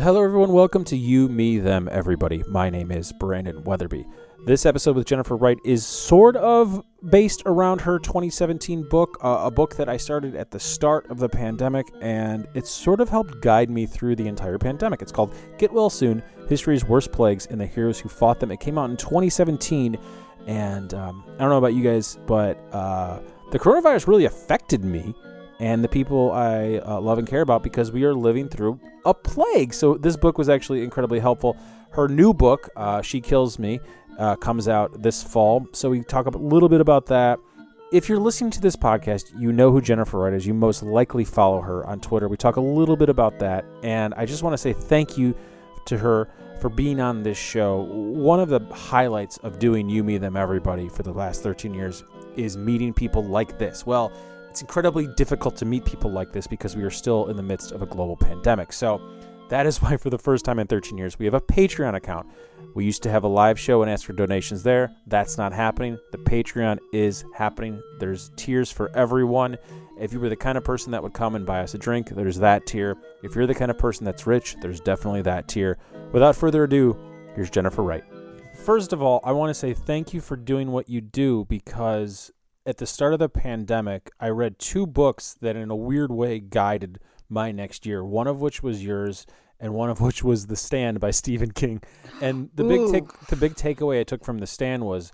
Hello, everyone. Welcome to You, Me, Them, Everybody. My name is Brandon Weatherby. This episode with Jennifer Wright is sort of based around her 2017 book, uh, a book that I started at the start of the pandemic, and it's sort of helped guide me through the entire pandemic. It's called Get Well Soon History's Worst Plagues and the Heroes Who Fought Them. It came out in 2017, and um, I don't know about you guys, but uh, the coronavirus really affected me and the people I uh, love and care about because we are living through a plague. So this book was actually incredibly helpful. Her new book, uh, She Kills Me, uh, comes out this fall. So we talk a little bit about that. If you're listening to this podcast, you know who Jennifer Wright is. You most likely follow her on Twitter. We talk a little bit about that. And I just want to say thank you to her for being on this show. One of the highlights of doing You, Me, Them, Everybody for the last 13 years is meeting people like this. Well, it's incredibly difficult to meet people like this because we are still in the midst of a global pandemic. So that is why, for the first time in 13 years, we have a Patreon account. We used to have a live show and ask for donations there. That's not happening. The Patreon is happening. There's tiers for everyone. If you were the kind of person that would come and buy us a drink, there's that tier. If you're the kind of person that's rich, there's definitely that tier. Without further ado, here's Jennifer Wright. First of all, I want to say thank you for doing what you do because at the start of the pandemic, I read two books that, in a weird way, guided my next year. One of which was yours, and one of which was The Stand by Stephen King. And the big take, the big takeaway I took from The Stand was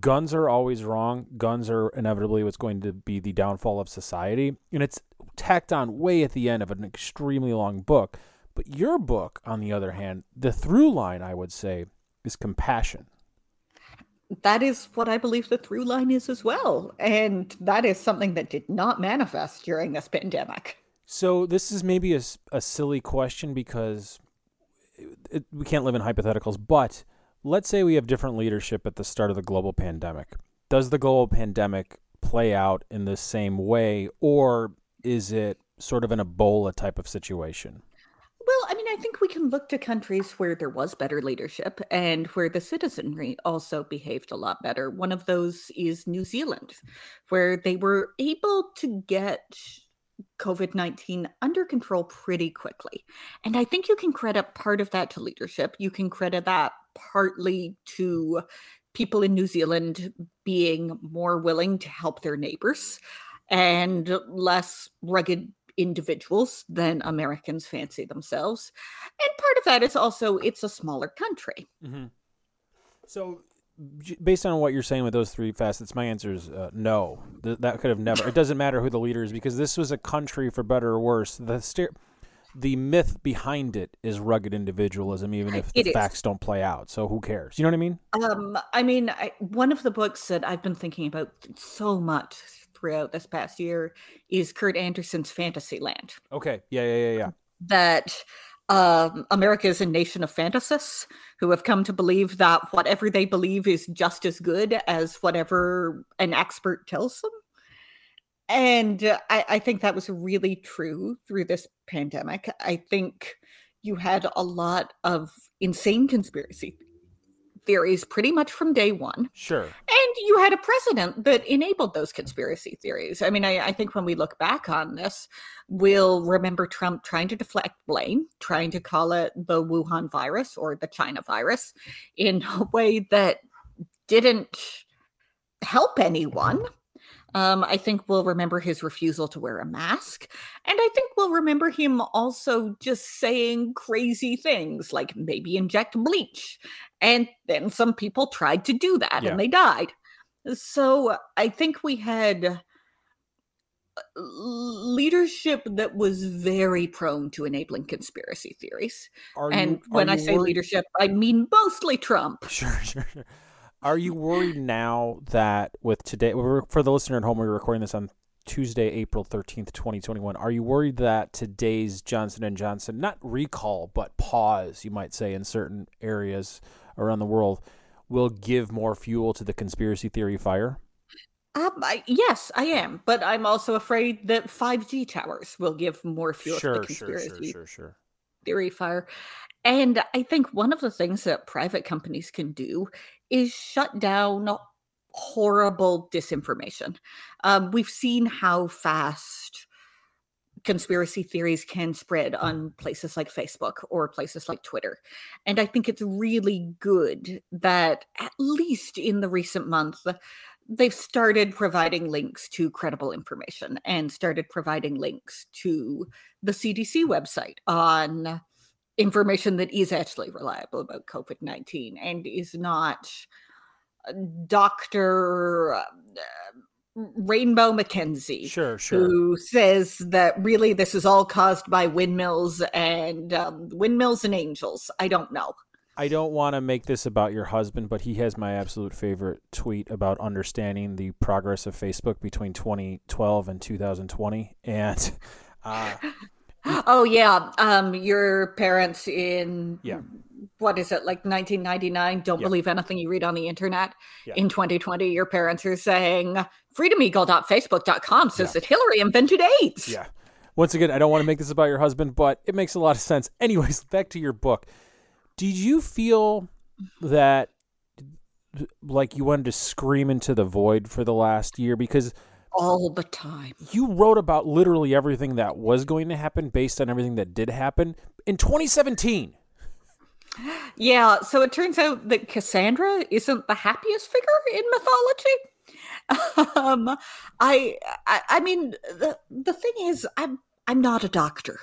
guns are always wrong. Guns are inevitably what's going to be the downfall of society, and it's tacked on way at the end of an extremely long book. But your book, on the other hand, the through line, I would say, is compassion that is what I believe the through line is as well. And that is something that did not manifest during this pandemic. So, this is maybe a, a silly question because it, we can't live in hypotheticals, but let's say we have different leadership at the start of the global pandemic. Does the global pandemic play out in the same way, or is it sort of an Ebola type of situation? Well, I mean, I think we can look to countries where there was better leadership and where the citizenry also behaved a lot better. One of those is New Zealand, where they were able to get COVID 19 under control pretty quickly. And I think you can credit part of that to leadership. You can credit that partly to people in New Zealand being more willing to help their neighbors and less rugged individuals than Americans fancy themselves. And part of that is also it's a smaller country. Mm-hmm. So, based on what you're saying with those three facets, my answer is uh, no. Th- that could have never. It doesn't matter who the leader is because this was a country, for better or worse. The st- the myth behind it is rugged individualism, even if the facts don't play out. So who cares? You know what I mean? Um, I mean, I, one of the books that I've been thinking about so much throughout this past year is Kurt Andersen's Fantasyland. Okay. Yeah, yeah, yeah, yeah. That um, America is a nation of fantasists who have come to believe that whatever they believe is just as good as whatever an expert tells them. And uh, I, I think that was really true through this pandemic. I think you had a lot of insane conspiracy theories pretty much from day one. Sure. And you had a president that enabled those conspiracy theories. I mean, I, I, think when we look back on this, we'll remember Trump trying to deflect blame, trying to call it the Wuhan virus or the China virus in a way that didn't help anyone. Um, I think we'll remember his refusal to wear a mask. And I think we'll remember him also just saying crazy things like maybe inject bleach. And then some people tried to do that yeah. and they died. So I think we had uh, leadership that was very prone to enabling conspiracy theories. Are and you, when I say worried? leadership, I mean mostly Trump. Sure, sure, sure. Are you worried now that with today, for the listener at home, we're recording this on Tuesday, April 13th, 2021. Are you worried that today's Johnson & Johnson, not recall, but pause, you might say, in certain areas around the world, will give more fuel to the conspiracy theory fire? Um, I, yes, I am, but I'm also afraid that 5G towers will give more fuel sure, to the conspiracy sure, sure, sure, theory fire. And I think one of the things that private companies can do is shut down horrible disinformation. Um, we've seen how fast conspiracy theories can spread on places like Facebook or places like Twitter. And I think it's really good that, at least in the recent month, they've started providing links to credible information and started providing links to the CDC website on information that is actually reliable about COVID 19 and is not Dr. Uh, Rainbow McKenzie. Sure, sure. Who says that really this is all caused by windmills and um, windmills and angels. I don't know. I don't want to make this about your husband, but he has my absolute favorite tweet about understanding the progress of Facebook between 2012 and 2020. And uh, oh yeah, um, your parents in yeah. What is it like 1999? Don't yeah. believe anything you read on the internet. Yeah. In 2020, your parents are saying freedomeagle.facebook.com says that Hillary invented AIDS. Yeah. Once again, I don't want to make this about your husband, but it makes a lot of sense. Anyways, back to your book did you feel that like you wanted to scream into the void for the last year because all the time. You wrote about literally everything that was going to happen based on everything that did happen in 2017 yeah so it turns out that cassandra isn't the happiest figure in mythology. Um I, I i mean the the thing is i'm i'm not a doctor.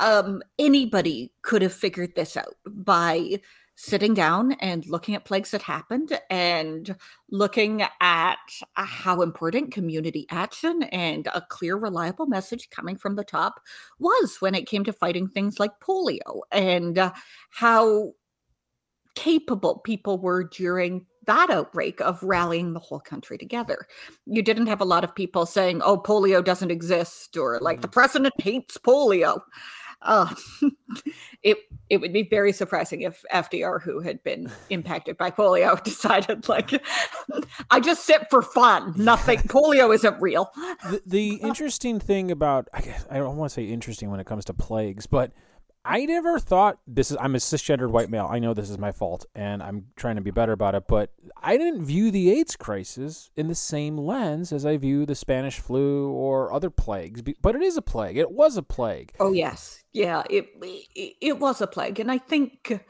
Um, anybody could have figured this out by sitting down and looking at plagues that happened and looking at how important community action and a clear, reliable message coming from the top was when it came to fighting things like polio and uh, how capable people were during that outbreak of rallying the whole country together. You didn't have a lot of people saying, oh, polio doesn't exist, or like the mm-hmm. president hates polio. Uh, it it would be very surprising if FDR, who had been impacted by polio, decided like, I just sit for fun. Nothing. polio isn't real. The, the interesting thing about I guess I don't want to say interesting when it comes to plagues, but I never thought this is. I'm a cisgendered white male. I know this is my fault, and I'm trying to be better about it. But I didn't view the AIDS crisis in the same lens as I view the Spanish flu or other plagues. But it is a plague. It was a plague. Oh yes, yeah. It it, it was a plague, and I think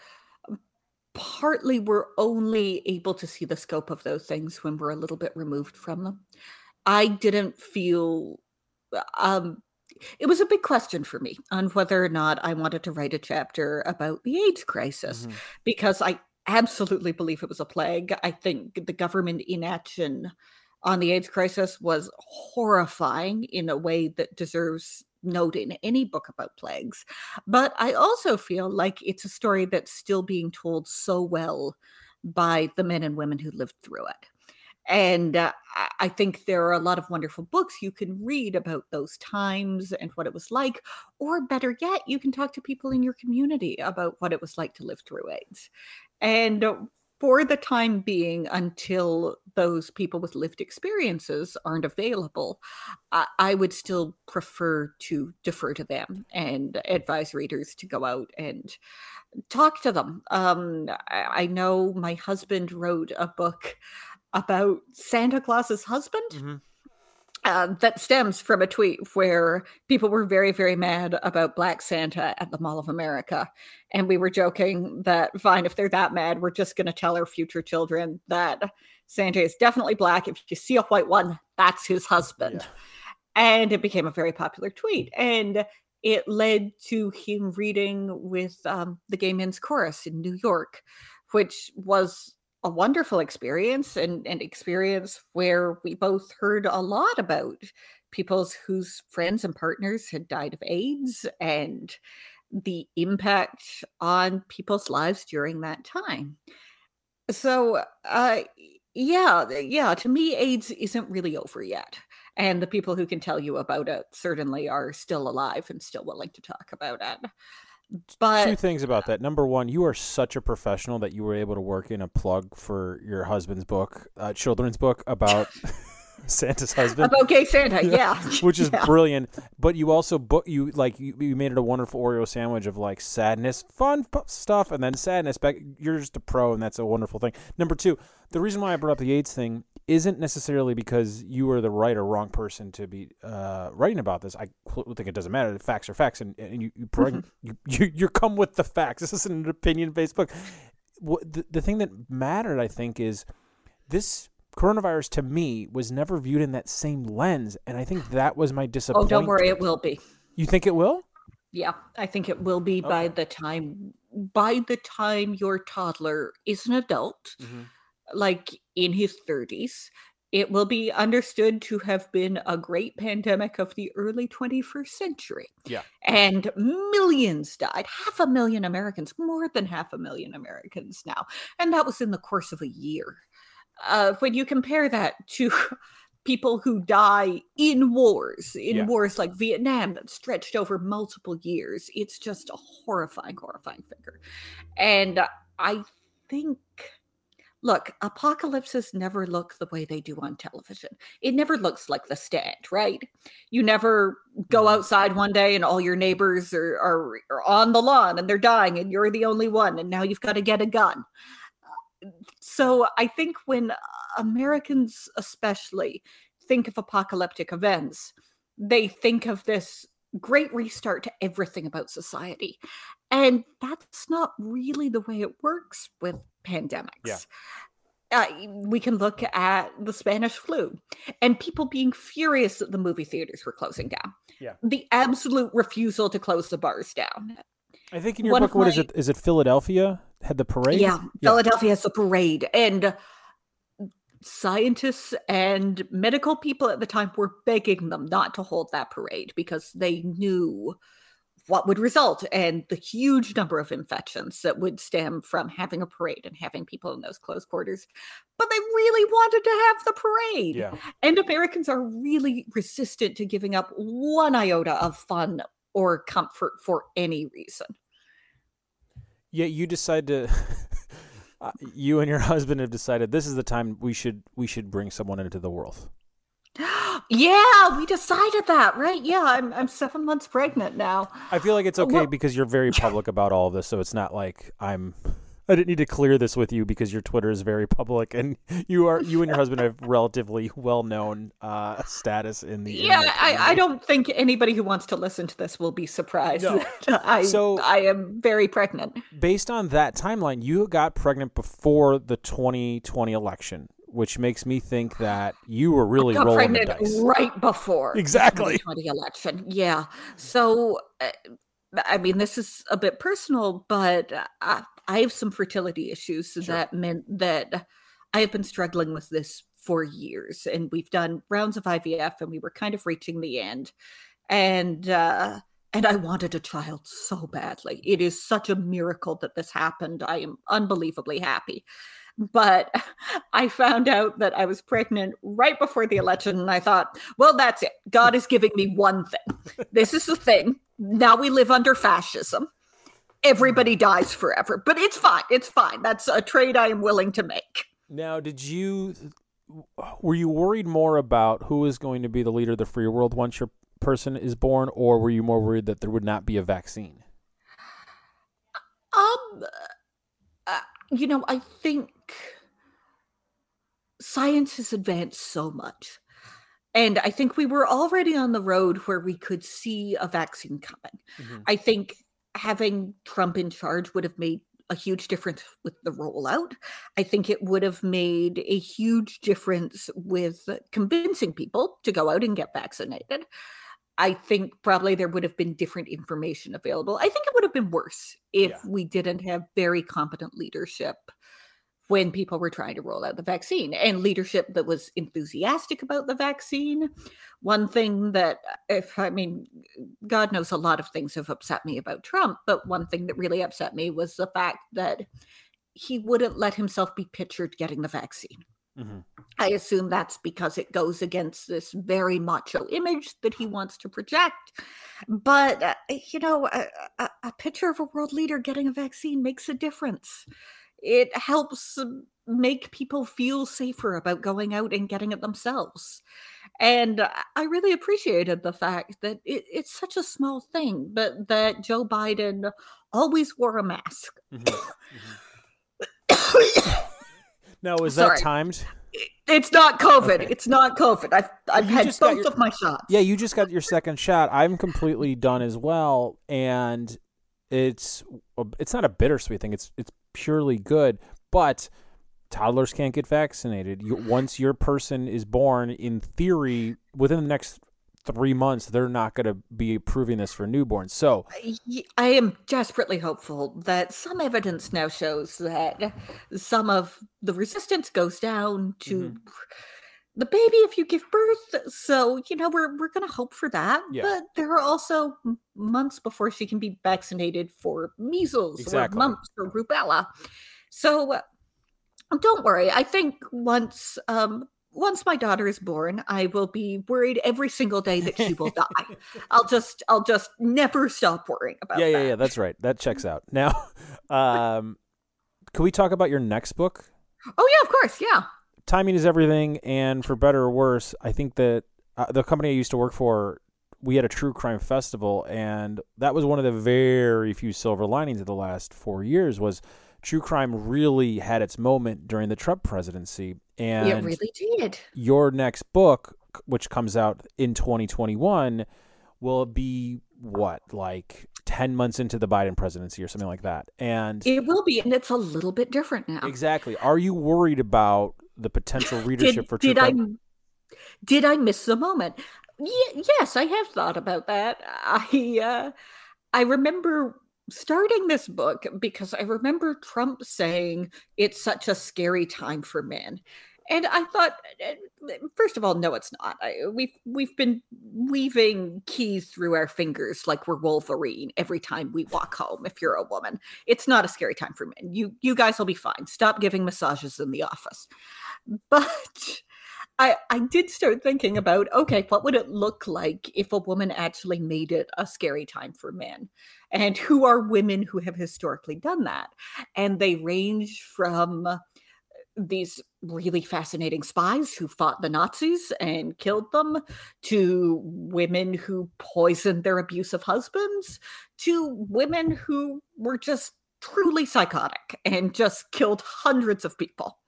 partly we're only able to see the scope of those things when we're a little bit removed from them. I didn't feel um it was a big question for me on whether or not I wanted to write a chapter about the AIDS crisis mm-hmm. because I absolutely believe it was a plague. I think the government inaction on the AIDS crisis was horrifying in a way that deserves note in any book about plagues. But I also feel like it's a story that's still being told so well by the men and women who lived through it. And uh, I think there are a lot of wonderful books you can read about those times and what it was like. Or better yet, you can talk to people in your community about what it was like to live through AIDS. And uh, for the time being, until those people with lived experiences aren't available, I, I would still prefer to defer to them and advise readers to go out and talk to them. Um, I, I know my husband wrote a book about Santa Claus's husband. Mm-hmm. Uh, that stems from a tweet where people were very, very mad about Black Santa at the Mall of America. And we were joking that, fine, if they're that mad, we're just going to tell our future children that Santa is definitely black. If you see a white one, that's his husband. Yeah. And it became a very popular tweet. And it led to him reading with um, the Gay Men's Chorus in New York, which was a wonderful experience and an experience where we both heard a lot about people's whose friends and partners had died of AIDS and the impact on people's lives during that time. So, uh, yeah, yeah, to me, AIDS isn't really over yet. And the people who can tell you about it certainly are still alive and still willing to talk about it. But two things about that. Number one, you are such a professional that you were able to work in a plug for your husband's book, uh, children's book about Santa's husband. About gay Santa, yeah. Which is Yeah. brilliant. But you also book you like you, you made it a wonderful Oreo sandwich of like sadness, fun stuff, and then sadness. Back, you're just a pro, and that's a wonderful thing. Number two, the reason why I brought up the AIDS thing isn't necessarily because you are the right or wrong person to be uh, writing about this. I think it doesn't matter. The facts are facts, and, and you you, bring, you you you come with the facts. This isn't an opinion based book. What the, the thing that mattered, I think, is this coronavirus to me was never viewed in that same lens, and I think that was my disappointment. Oh, don't worry, it will be. You think it will? Yeah, I think it will be by the time by the time your toddler is an adult, like in his 30s, it will be understood to have been a great pandemic of the early 21st century. Yeah. And millions died, half a million Americans, more than half a million Americans now. And that was in the course of a year. Uh, when you compare that to people who die in wars, in Yeah. wars like Vietnam that stretched over multiple years, it's just a horrifying, horrifying figure. And I think, look, apocalypses never look the way they do on television. It never looks like the stand, right? You never go Mhm. outside one day and all your neighbors are, are, are on the lawn and they're dying and you're the only one and now you've got to get a gun. So I think when Americans, especially, think of apocalyptic events, they think of this great restart to everything about society. And that's not really the way it works with pandemics. Uh, we can look at the Spanish flu and people being furious that the movie theaters were closing down. Yeah. The absolute refusal to close the bars down. I think in your One book, what is my- it? Is it Philadelphia had the parade? Yeah, Philadelphia has a parade, and scientists and medical people at the time were begging them not to hold that parade because they knew what would result and the huge number of infections that would stem from having a parade and having people in those close quarters. But they really wanted to have the parade. Yeah. And Americans are really resistant to giving up one iota of fun or comfort for any reason. Yeah, you decide to. you and your husband have decided this is the time we should we should bring someone into the world. Yeah, we decided that, right? Yeah, I'm I'm seven months pregnant now. I feel like it's okay Well- because you're very public about all of this, so it's not like I'm. I didn't need to clear this with you because your Twitter is very public, and you are you and your husband have relatively well known uh, status in the. Yeah, I, I don't think anybody who wants to listen to this will be surprised No. that I So- I am very pregnant. Based on that timeline, you got pregnant before the 2020 election, which makes me think that you were really rolling the dice. right before Exactly. 2020 election. Yeah. So, uh, I mean, this is a bit personal, but I, I have some fertility issues Sure. that meant that I have been struggling with this for years, and we've done rounds of IVF, and we were kind of reaching the end, and. uh and I wanted a child so badly. It is such a miracle that this happened. I am unbelievably happy. But I found out that I was pregnant right before the election, and I thought, well, that's it. God is giving me one thing. This is the thing. Now we live under fascism. Everybody dies forever, but it's fine. It's fine. That's a trade I am willing to make. Now, did you were you worried more about who is going to be the leader of the free world once your person is born, or were you more worried that there would not be a vaccine? Um, uh, you know, I think science has advanced so much. And I think we were already on the road where we could see a vaccine coming. Mm-hmm. I think having Trump in charge would have made a huge difference with the rollout. I think it would have made a huge difference with convincing people to go out and get vaccinated. I think probably there would have been different information available. I think it would have been worse if Yeah. we didn't have very competent leadership when people were trying to roll out the vaccine and leadership that was enthusiastic about the vaccine. One thing that, if I mean, God knows a lot of things have upset me about Trump, but one thing that really upset me was the fact that he wouldn't let himself be pictured getting the vaccine. Hmm I assume that's because it goes against this very macho image that he wants to project. But, uh, you know, a, a, a picture of a world leader getting a vaccine makes a difference. It helps make people feel safer about going out and getting it themselves. And I really appreciated the fact that it, it's such a small thing, but that Joe Biden always wore a mask. Mm-hmm. Mm-hmm. now, is Sorry. that timed? It's not COVID. Okay. It's not COVID. I've I've had both your, of my shots. Yeah, you just got your second shot. I'm completely done as well, and it's it's not a bittersweet thing. It's it's purely good, but toddlers can't get vaccinated. You, once your person is born, in theory, within the next three months, they're not going to be approving this for newborns. So I am desperately hopeful that some evidence now shows that some of the resistance goes down to. Mm-hmm. The baby, if you give birth, so you know we're we're gonna hope for that. Yeah. But there are also months before she can be vaccinated for measles exactly. or mumps or rubella. So don't worry. I think once um, once my daughter is born, I will be worried every single day that she will die. I'll just I'll just never stop worrying about yeah, that. Yeah, yeah, that's right. That checks out. Now, um can we talk about your next book? Oh yeah, of course. Yeah. Timing is everything and for better or worse, I think that uh, the company I used to work for we had a true crime festival and that was one of the very few silver linings of the last 4 years was true crime really had its moment during the Trump presidency. And it really did. Your next book, which comes out in 2021, will be what, like 10 months into the Biden presidency or something like that. And it will be. And it's a little bit different now. Exactly. Are you worried about the potential readership did, for true did crime? I, did I miss the moment? Y- yes, I have thought about that. I, uh, I remember starting this book because I remember Trump saying it's such a scary time for men. And I thought, eh, eh, first of all, no, it's not. I, we've we've been weaving keys through our fingers like we're Wolverine every time we walk home. If you're a woman, it's not a scary time for men. You you guys will be fine. Stop giving massages in the office. But I, I did start thinking about okay, what would it look like if a woman actually made it a scary time for men? And who are women who have historically done that? And they range from uh, these really fascinating spies who fought the Nazis and killed them, to women who poisoned their abusive husbands, to women who were just truly psychotic and just killed hundreds of people.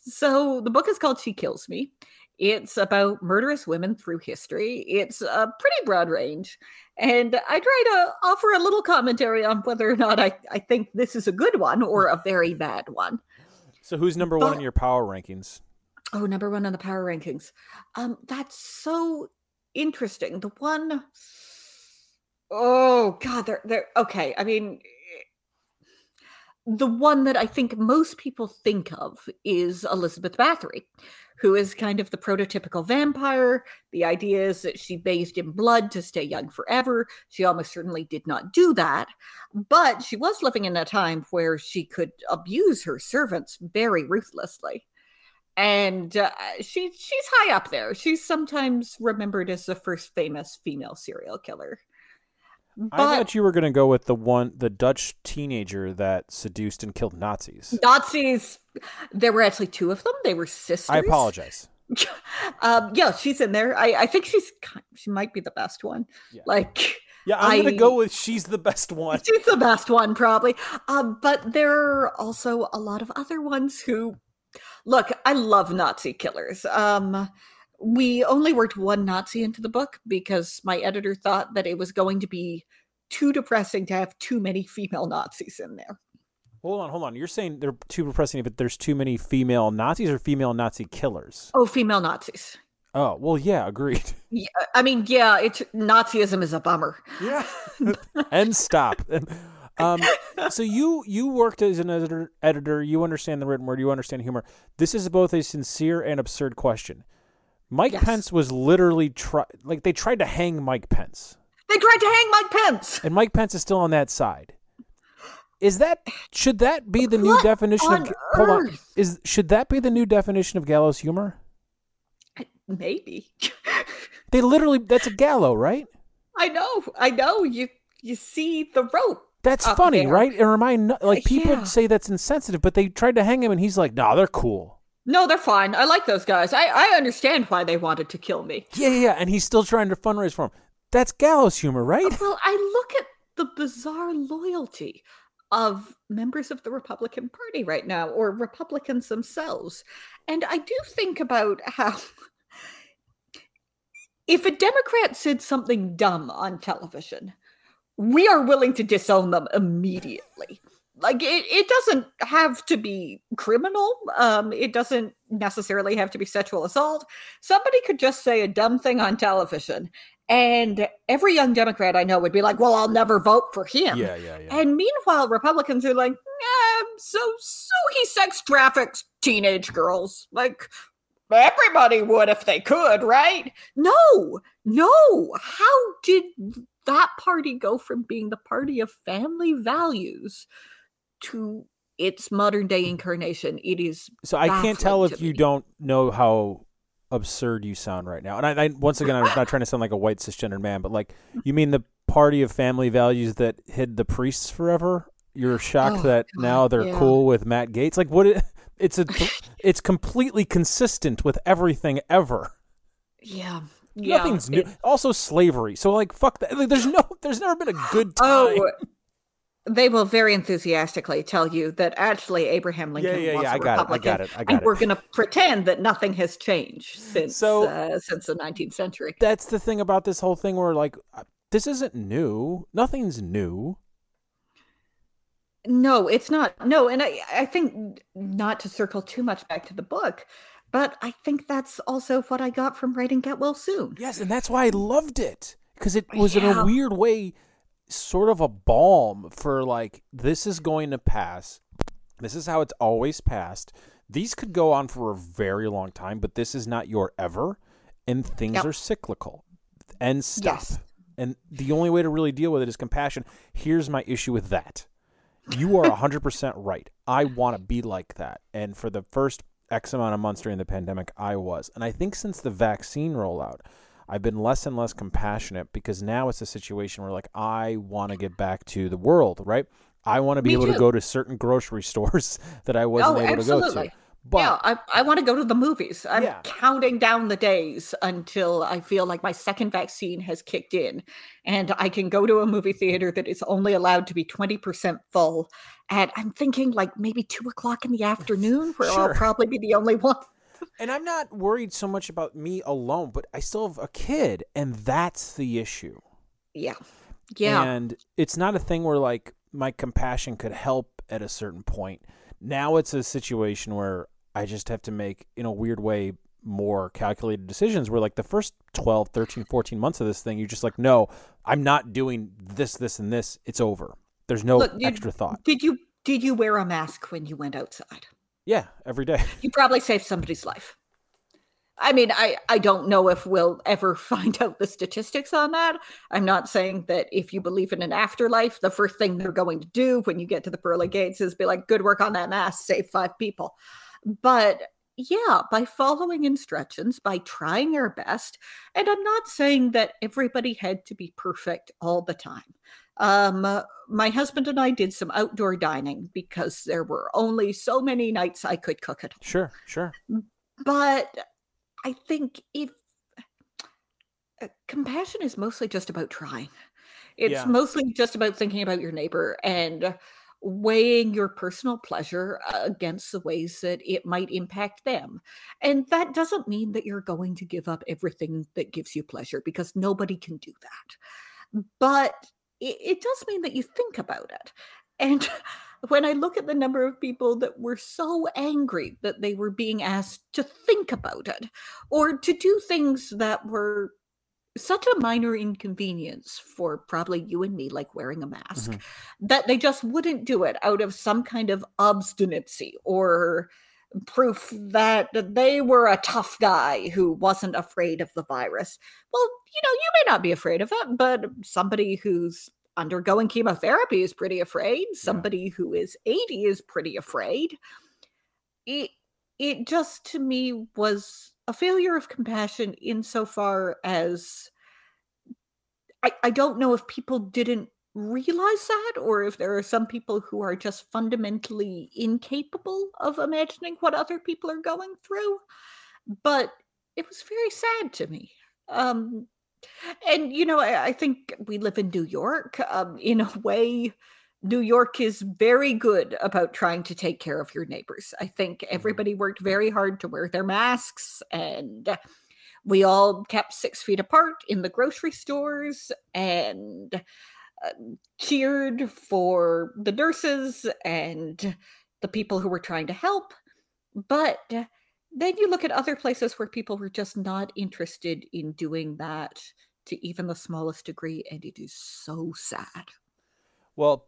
So the book is called She Kills Me. It's about murderous women through history. It's a pretty broad range. And I try to offer a little commentary on whether or not I, I think this is a good one or a very bad one. So who's number but, one in your power rankings? Oh, number one on the power rankings. Um, that's so interesting. The one oh god, they're they're okay. I mean, the one that I think most people think of is Elizabeth Bathory, who is kind of the prototypical vampire. The idea is that she bathed in blood to stay young forever. She almost certainly did not do that, but she was living in a time where she could abuse her servants very ruthlessly. And uh, she she's high up there. She's sometimes remembered as the first famous female serial killer. But I thought you were going to go with the one, the Dutch teenager that seduced and killed Nazis. Nazis. There were actually two of them. They were sisters. I apologize. um, yeah, she's in there. I, I think she's she might be the best one. Yeah. Like, yeah, I'm I, gonna go with she's the best one. She's the best one, probably. Um, but there are also a lot of other ones who, look, I love Nazi killers. Um, we only worked one Nazi into the book because my editor thought that it was going to be too depressing to have too many female Nazis in there. Hold on, hold on. You're saying they're too depressing if there's too many female Nazis or female Nazi killers? Oh, female Nazis. Oh, well, yeah, agreed. Yeah, I mean, yeah, it's Nazism is a bummer. Yeah. and stop. Um, so you you worked as an editor, editor. You understand the written word. You understand humor. This is both a sincere and absurd question. Mike yes. Pence was literally try like they tried to hang Mike Pence. They tried to hang Mike Pence. And Mike Pence is still on that side. Is that should that be the new definition of earth? hold on is should that be the new definition of gallows humor? Maybe. they literally that's a gallow, right? I know. I know. You you see the rope That's funny, they are. right? Or remind like people Yeah. say that's insensitive, but they tried to hang him, and he's like, "Nah, they're cool." No, they're fine. I like those guys. I, I understand why they wanted to kill me. Yeah, yeah, yeah, and he's still trying to fundraise for him. That's gallows humor, right? Uh, well, I look at the bizarre loyalty of members of the Republican Party right now, or Republicans themselves. And I do think about how if a Democrat said something dumb on television, we are willing to disown them immediately. Like it, it doesn't have to be criminal. Um, it doesn't necessarily have to be sexual assault. Somebody could just say a dumb thing on television, and every young Democrat I know would be like, "Well, I'll never vote for him." yeah, yeah, yeah. And meanwhile, Republicans are like, "Yeah, so so he sex traffics teenage girls. Like everybody would if they could, right? No, no. How did that party go from being the party of family values to its modern day incarnation? It is So I can't tell if you me. don't know how absurd you sound right now. And I, I once again, I'm not trying to sound like a white cisgendered man, but like, you mean the party of family values that hid the priests forever? You're shocked Oh, that God, now they're yeah. cool with Matt Gaetz. Like, what? It, it's a, it's completely consistent with everything ever. Yeah. Yeah. Nothing's new. it- Also, slavery. So, like, fuck that. Like, there's no, there's never been a good oh, time. Oh, they will very enthusiastically tell you that actually Abraham Lincoln yeah, was yeah. a I got it. I Republican, got it. I and it. we're going to pretend that nothing has changed since So- uh, since the 19th century. That's the thing about this whole thing where, like, uh, this isn't new. Nothing's new. No, it's not. No, and I I think not to circle too much back to the book, but I think that's also what I got from writing Get Well Soon. Yes, and that's why I loved it because it was in a weird way, sort of a balm for like this is going to pass. This is how it's always passed. These could go on for a very long time, but this is not your ever, and things Yep. are cyclical. And stuff. Yes. And the only way to really deal with it is compassion. Here's my issue with that. You are 100% right. I want to be like that. And for the first X amount of months during the pandemic, I was. And I think since the vaccine rollout, I've been less and less compassionate because now it's a situation where, like, I want to get back to the world, right? I want to be Me able to go to certain grocery stores that I wasn't Oh, able to go to. But yeah, I, I want to go to the movies. I'm Yeah. counting down the days until I feel like my second vaccine has kicked in and I can go to a movie theater that is only allowed to be 20% full. And I'm thinking like maybe two o'clock in the afternoon where Sure. I'll probably be the only one. And I'm not worried so much about me alone, but I still have a kid, and that's the issue. Yeah. Yeah. And it's not a thing where like my compassion could help at a certain point. Now it's a situation where I just have to make in a weird way more calculated decisions where like the first 12, 13, 14 months of this thing you're just like no, I'm not doing this this and this. It's over. There's no Look, extra thought. Did you did you wear a mask when you went outside? Yeah, every day. You probably saved somebody's life. I mean, I, I don't know if we'll ever find out the statistics on that. I'm not saying that if you believe in an afterlife, the first thing they're going to do when you get to the pearly gates is be like, good work on that mask, save five people. But yeah, by following instructions, by trying our best, and I'm not saying that everybody had to be perfect all the time. Um, uh, my husband and I did some outdoor dining because there were only so many nights I could cook at home Sure, sure. but I think if uh, compassion is mostly just about trying, it's Yeah. mostly just about thinking about your neighbor and weighing your personal pleasure against the ways that it might impact them. And that doesn't mean that you're going to give up everything that gives you pleasure because nobody can do that. But it, it does mean that you think about it. And when I look at the number of people that were so angry that they were being asked to think about it or to do things that were such a minor inconvenience for probably you and me, like wearing a mask, Mhm. that they just wouldn't do it out of some kind of obstinacy or proof that they were a tough guy who wasn't afraid of the virus. Well, you know, you may not be afraid of it, but somebody who's undergoing chemotherapy is pretty afraid. Somebody who is 80 is pretty afraid. It it just to me was a failure of compassion insofar as I, I don't know if people didn't realize that or if there are some people who are just fundamentally incapable of imagining what other people are going through. But it was very sad to me. Um, and, you know, I, I think we live in New York. Um, in a way, New York is very good about trying to take care of your neighbors. I think Mhm. everybody worked very hard to wear their masks and we all kept six feet apart in the grocery stores and uh, cheered for the nurses and the people who were trying to help. But then you look at other places where people were just not interested in doing that to even the smallest degree, and it is so sad. Well,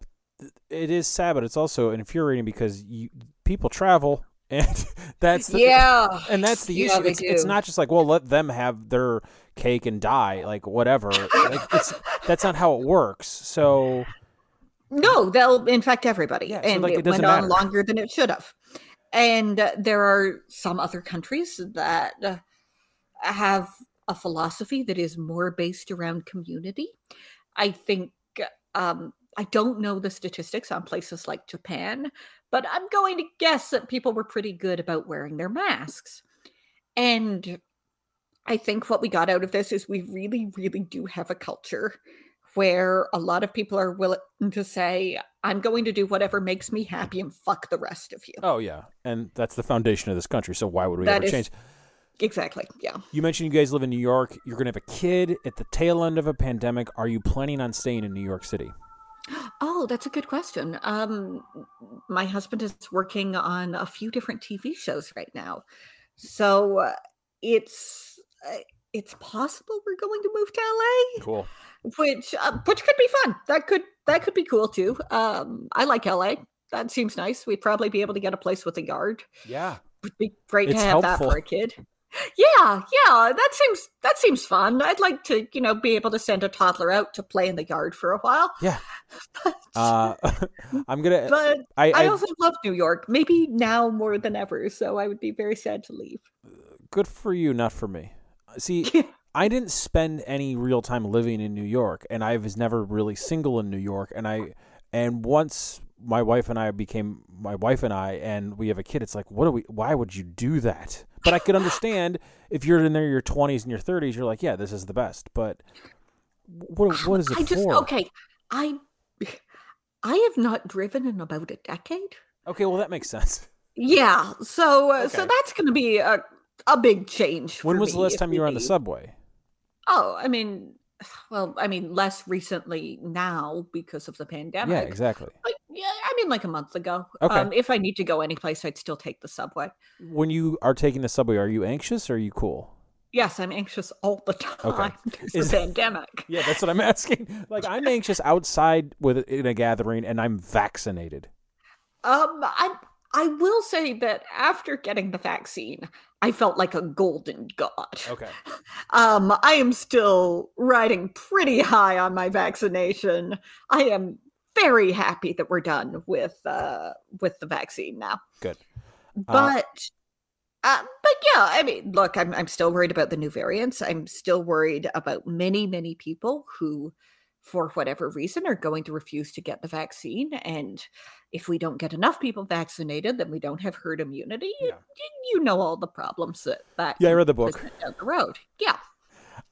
it is sad, but it's also infuriating because you people travel, and that's the, Yeah. and that's the Yeah, issue. It's, it's not just like, well, let them have their cake and die, like whatever. like it's that's not how it works. So No, they'll infect everybody. Yeah, so, and like, it it, went on longer than it should have. And there are some other countries that uh, have a philosophy that is more based around community. I think, um, I don't know the statistics on places like Japan, but I'm going to guess that people were pretty good about wearing their masks. And I think what we got out of this is we really, really do have a culture where a lot of people are willing to say, I'm going to do whatever makes me happy and fuck the rest of you. oh yeah, and that's the foundation of this country. So why would we That ever is- change? Exactly. Yeah. You mentioned you guys live in New York. You're gonna have a kid at the tail end of a pandemic. Are you planning on staying in New York City? Oh, that's a good question. Um, my husband is working on a few different TV shows right now, so uh, it's uh, it's possible we're going to move to LA, Cool. Which uh, which could be fun. That could that could be cool too. Um, I like LA. That seems nice. We'd probably be able to get a place with a yard. Yeah. Would be great It's to have helpful. that for a kid. Yeah, yeah, that seems that seems fun. I'd like to, you know, be able to send a toddler out to play in the yard for a while. Yeah. but, Uh, I'm gonna. but I, I I also love New York, maybe now more than ever. So I would be very sad to leave. good for you, not for me. See. I didn't spend any real time living in New York, and I was never really single in New York. And I, and once my wife and I became my wife and I, and we have a kid, it's like, what do we? Why would you do that? But I could understand if you're in there your 20s and your 30s, you're like, yeah, this is the best. But what what is it I just for? okay. I I have not driven in about a decade. Okay, well that makes sense. Yeah, so uh, so that's going to be a a big change. When was the last time you were on the subway? Oh, I mean, well, I mean, less recently now because of the pandemic. Yeah, exactly. Like, yeah, I mean, like a month ago. Okay. Um, if I need to go anyplace, I'd still take the subway. When you are taking the subway, are you anxious or are you cool? Yes, I'm anxious all the time. There's Is- the pandemic. Yeah, that's what I'm asking. Like I'm anxious outside with in a gathering and I'm vaccinated. Um, I I will say that after getting the vaccine, I felt like a golden god. Okay. Um, I am still riding pretty high on my vaccination. I am very happy that we're done with uh with the vaccine now. Good. But uh, but yeah, I mean, look, I'm I'm still worried about the new variants. I'm still worried about many many people who for whatever reason are going to refuse to get the vaccine and if we don't get enough people vaccinated then we don't have herd immunity Yeah. you, you know all the problems that that Yeah, I read the book. down the road yeah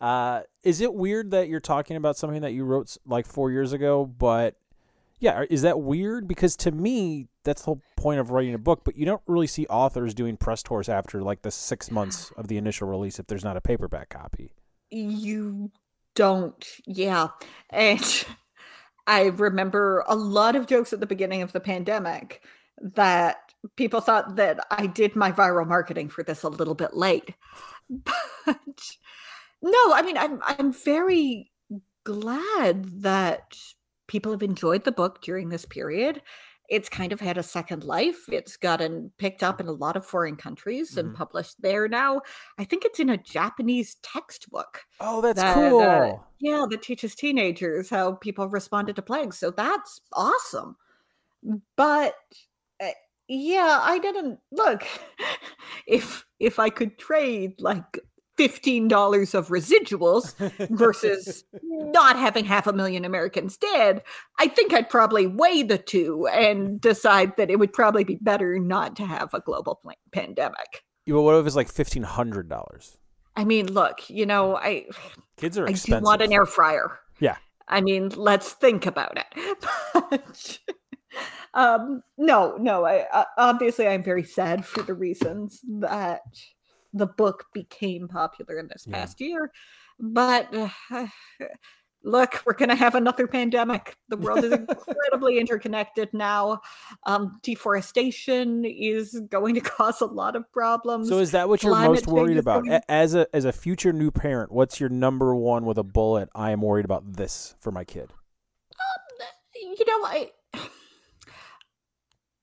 Uh, is it weird that you're talking about something that you wrote like four years ago? But yeah, is that weird? Because to me, that's the whole point of writing a book. But you don't really see authors doing press tours after like the six months of the initial release if there's not a paperback copy. You don't. Yeah. And I remember a lot of jokes at the beginning of the pandemic that people thought that I did my viral marketing for this a little bit late. But no, I mean I'm I'm very glad that people have enjoyed the book during this period. It's kind of had a second life. It's gotten picked up in a lot of foreign countries and Mhm. published there now. I think it's in a Japanese textbook. Oh, that's that, cool. uh, yeah, that teaches teenagers how people responded to plagues. So that's awesome. But uh, yeah, I didn't look if if I could trade like $15 of residuals versus not having half a million Americans dead, I think I'd probably weigh the two and decide that it would probably be better not to have a global pandemic. Yeah, but what if it's like $1,500? I mean, look, you know, I kids are I expensive. do want an air fryer. Yeah. I mean, let's think about it. um, no, no. I uh, obviously I'm very sad for the reasons that the book became popular in this Yeah. past year. But uh, look, we're going to have another pandemic. The world is incredibly interconnected now. Um, deforestation is going to cause a lot of problems. So is that what you're Climate most worried about? going- As a as a future new parent, what's your number one with a bullet? I am worried about this for my kid. you know, I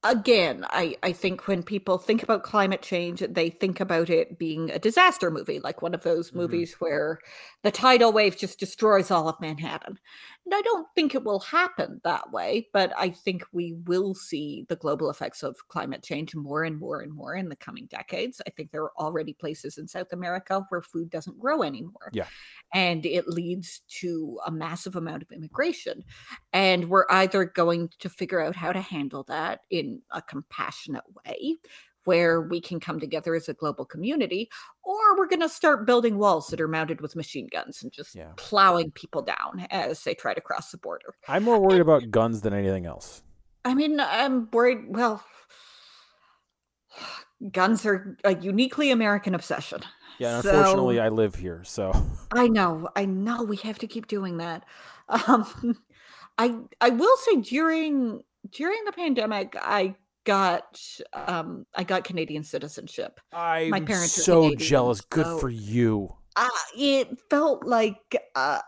again, I I think when people think about climate change, they think about it being a disaster movie, like one of those Mhm. movies where the tidal wave just destroys all of Manhattan. And I don't think it will happen that way, but I think we will see the global effects of climate change more and more and more in the coming decades. I think there are already places in South America where food doesn't grow anymore. Yeah. And it leads to a massive amount of immigration. And we're either going to figure out how to handle that in a compassionate way where we can come together as a global community, or we're going to start building walls that are mounted with machine guns and just Yeah. plowing people down as they try to cross the border. I'm more worried about guns than anything else. I mean, I'm worried. Well, guns are a uniquely American obsession. Yeah, and unfortunately, So- I live here, so I know, I know. We have to keep doing that. Um, I I will say during during the pandemic, I got um I got Canadian citizenship. I'm parents so Canadian, jealous. Good so- for you. Uh, it felt like uh,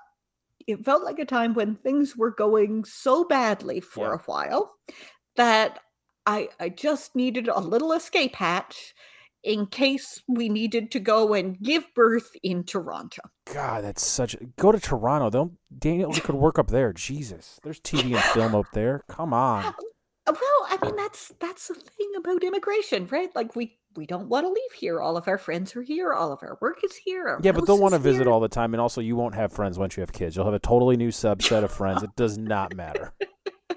it felt like a time when things were going so badly for Yeah. a while that I I just needed a little escape hatch in case we needed to go and give birth in Toronto. God, that's such. Go to Toronto. Don't Daniel could work up there. Jesus, there's TV and film up there. Come on. Uh, Well, I mean that's that's the thing about immigration, right? Like we we don't want to leave here. All of our friends are here. All of our work is here. our Yeah, but they'll want to visit all the time, and also you won't have friends once you have kids. You'll have a totally new subset of friends. It does not matter.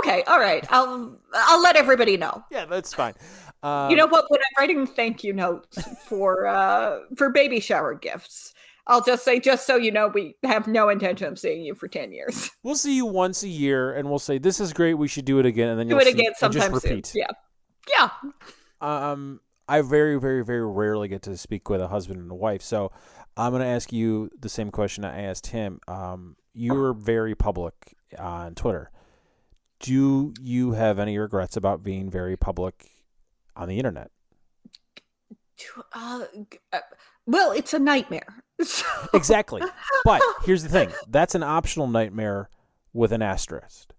okay, all right. I'll I'll let everybody know. Yeah, that's fine. Um, you know what? When I'm writing thank you notes for uh for baby shower gifts, I'll just say, just so you know, we have no intention of seeing you for ten years. we'll see you once a year, and we'll say this is great. We should do it again, and then Do you'll it see- again sometime just soon. repeat. Yeah, yeah. Um, I very, very, very rarely get to speak with a husband and a wife, so I'm going to ask you the same question I asked him. Um, you're very public on Twitter. Do you have any regrets about being very public on the internet? Uh, uh, well, it's a nightmare. So- Exactly. But here's the thing: that's an optional nightmare with an asterisk.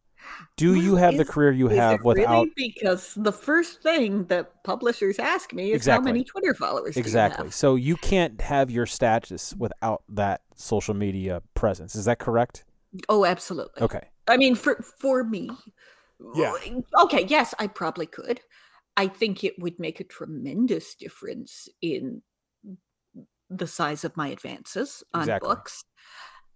Do you have the career you have without really? Because the first thing that publishers ask me is Exactly. how many Twitter followers do you exactly? have? So you can't have your status without that social media presence. Is that correct? Oh, absolutely. Okay. I mean, for for me, Yeah. Okay, yes, I probably could. I think it would make a tremendous difference in the size of my advances on Exactly. books.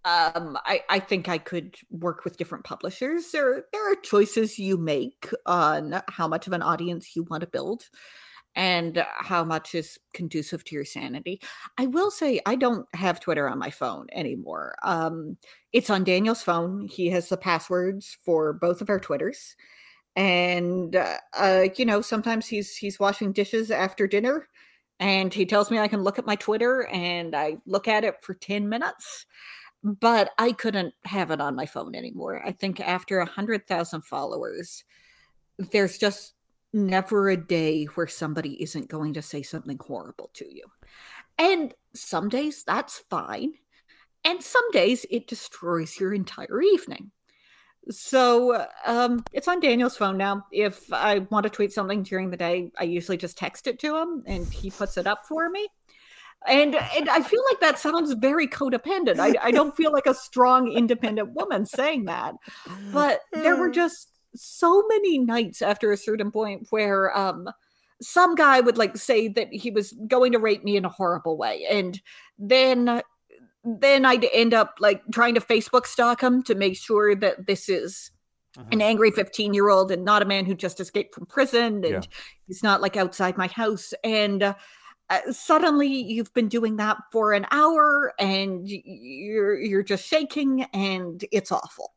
Um, I, I think I could work with different publishers. There, there are choices you make on how much of an audience you want to build and how much is conducive to your sanity. I will say I don't have Twitter on my phone anymore. Um, it's on Daniel's phone. He has the passwords for both of our Twitters. And uh, uh, you know, sometimes he's he's washing dishes after dinner and he tells me I can look at my Twitter and I look at it for 10 minutes. But I couldn't have it on my phone anymore. I think after a hundred thousand followers, there's just never a day where somebody isn't going to say something horrible to you. And some days that's fine. And some days it destroys your entire evening. So um, it's on Daniel's phone now. If I want to tweet something during the day, I usually just text it to him and he puts it up for me. And and I feel like that sounds very codependent. I, I don't feel like a strong, independent woman saying that. But there were just so many nights after a certain point where um, some guy would like say that he was going to rape me in a horrible way and then then i'd end up like trying to facebook stalk him to make sure that this is uh-huh. an angry 15 year old and not a man who just escaped from prison and yeah. he's not like outside my house and uh, uh, suddenly you've been doing that for an hour and you're you're just shaking and it's awful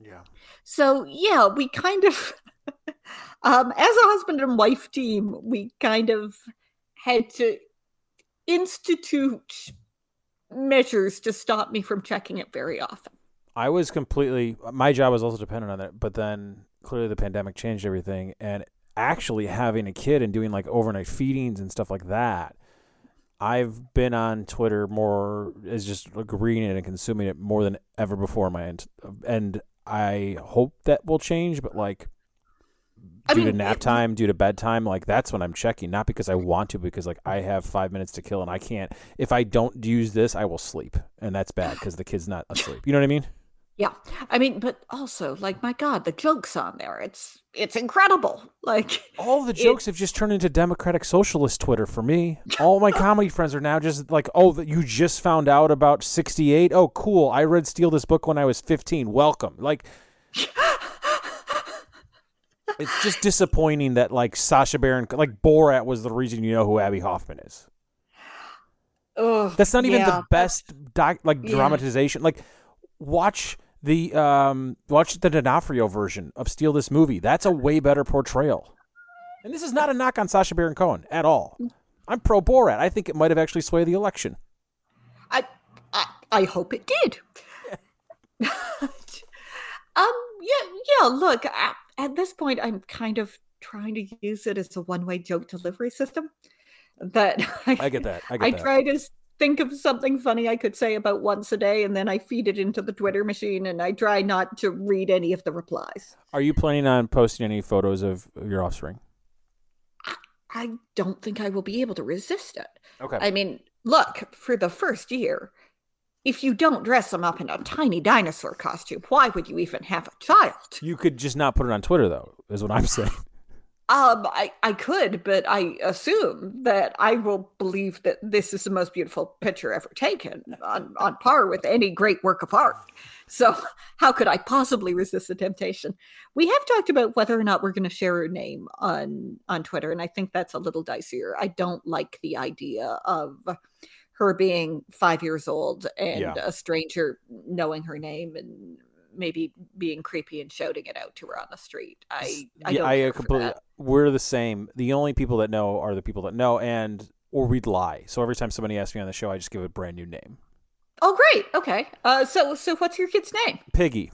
yeah so yeah we kind of um as a husband and wife team we kind of had to institute measures to stop me from checking it very often i was completely my job was also dependent on it but then clearly the pandemic changed everything and actually having a kid and doing like overnight feedings and stuff like that. I've been on Twitter more as just agreeing it and consuming it more than ever before my end, and I hope that will change. But like due mean, to nap time, due to bedtime, like that's when I'm checking. Not because I want to, because like I have five minutes to kill and I can't. If I don't use this, I will sleep, and that's bad because the kid's not asleep. You know what I mean? Yeah. I mean, but also, like, my God, the jokes on there, it's it's incredible. Like all the jokes have just turned into democratic socialist Twitter for me. All my comedy friends are now just like, oh, that you just found out about 68? Oh, cool. I read Steal This Book when I was 15. Welcome. Like It's just disappointing that like Sacha Baron like Borat was the reason you know who Abbie Hoffman is. Ugh, That's not even yeah, the best doc, like yeah. dramatization. Like watch the um, watch the D'Onofrio version of Steal This Movie. That's a way better portrayal. And this is not a knock on Sacha Baron Cohen at all. I'm pro Borat. I think it might have actually swayed the election. I I, I hope it did. um yeah yeah look at, at this point I'm kind of trying to use it as a one-way joke delivery system that I, I get that. I get I that. try to think of something funny I could say about once a day, and then I feed it into the Twitter machine, and I try not to read any of the replies. Are you planning on posting any photos of your offspring? I don't think I will be able to resist it. Okay. I mean, look, for the first year, if you don't dress them up in a tiny dinosaur costume, why would you even have a child? You could just not put it on Twitter, though, is what I'm saying. Um, I, I could, but I assume that I will believe that this is the most beautiful picture ever taken, on, on par with any great work of art. So, how could I possibly resist the temptation? We have talked about whether or not we're going to share her name on on Twitter, and I think that's a little dicier. I don't like the idea of her being five years old and yeah. a stranger knowing her name and maybe being creepy and shouting it out to her on the street. I I yeah, I completely. We're the same. The only people that know are the people that know, and or we'd lie. So every time somebody asks me on the show, I just give a brand new name. Oh, great. Okay. Uh, so so what's your kid's name? Piggy.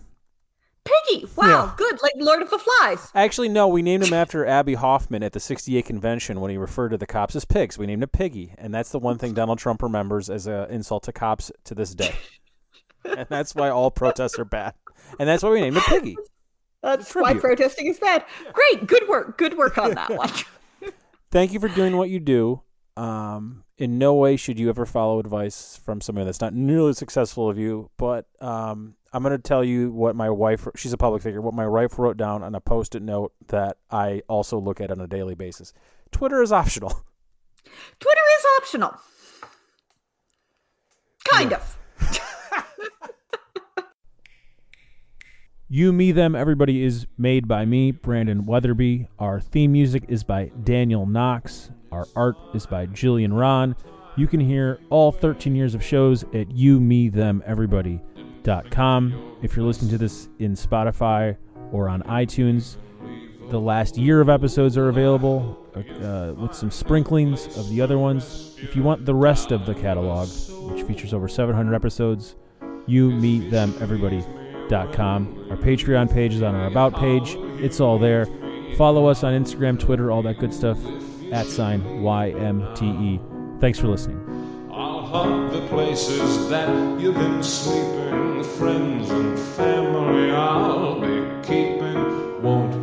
Piggy. Wow, yeah. good. Like Lord of the Flies. Actually, no. We named him after Abbie Hoffman at the '68 convention when he referred to the cops as pigs. We named him Piggy, and that's the one thing Donald Trump remembers as an insult to cops to this day. and that's why all protests are bad and that's why we named it Piggy. That's why protesting is bad. Great, good work, good work on that one. Thank you for doing what you do. Um, in no way should you ever follow advice from somebody that's not nearly as successful of you. But um, I'm going to tell you what my wife, she's a public figure, what my wife wrote down on a post it note that I also look at on a daily basis. Twitter is optional. Twitter is optional. Kind yeah. of. You, Me, Them, Everybody is made by me, Brandon Weatherby. Our theme music is by Daniel Knox. Our art is by Jillian Ron. You can hear all 13 years of shows at you, me, them, everybody.com. If you're listening to this in Spotify or on iTunes, the last year of episodes are available uh, with some sprinklings of the other ones. If you want the rest of the catalog, which features over 700 episodes, you, me, them, everybody com. Our Patreon page is on our About page. It's all there. Follow us on Instagram, Twitter, all that good stuff. At sign YMTE. Thanks for listening. Of the places that you've been sleeping. Friends and family I'll be keeping won't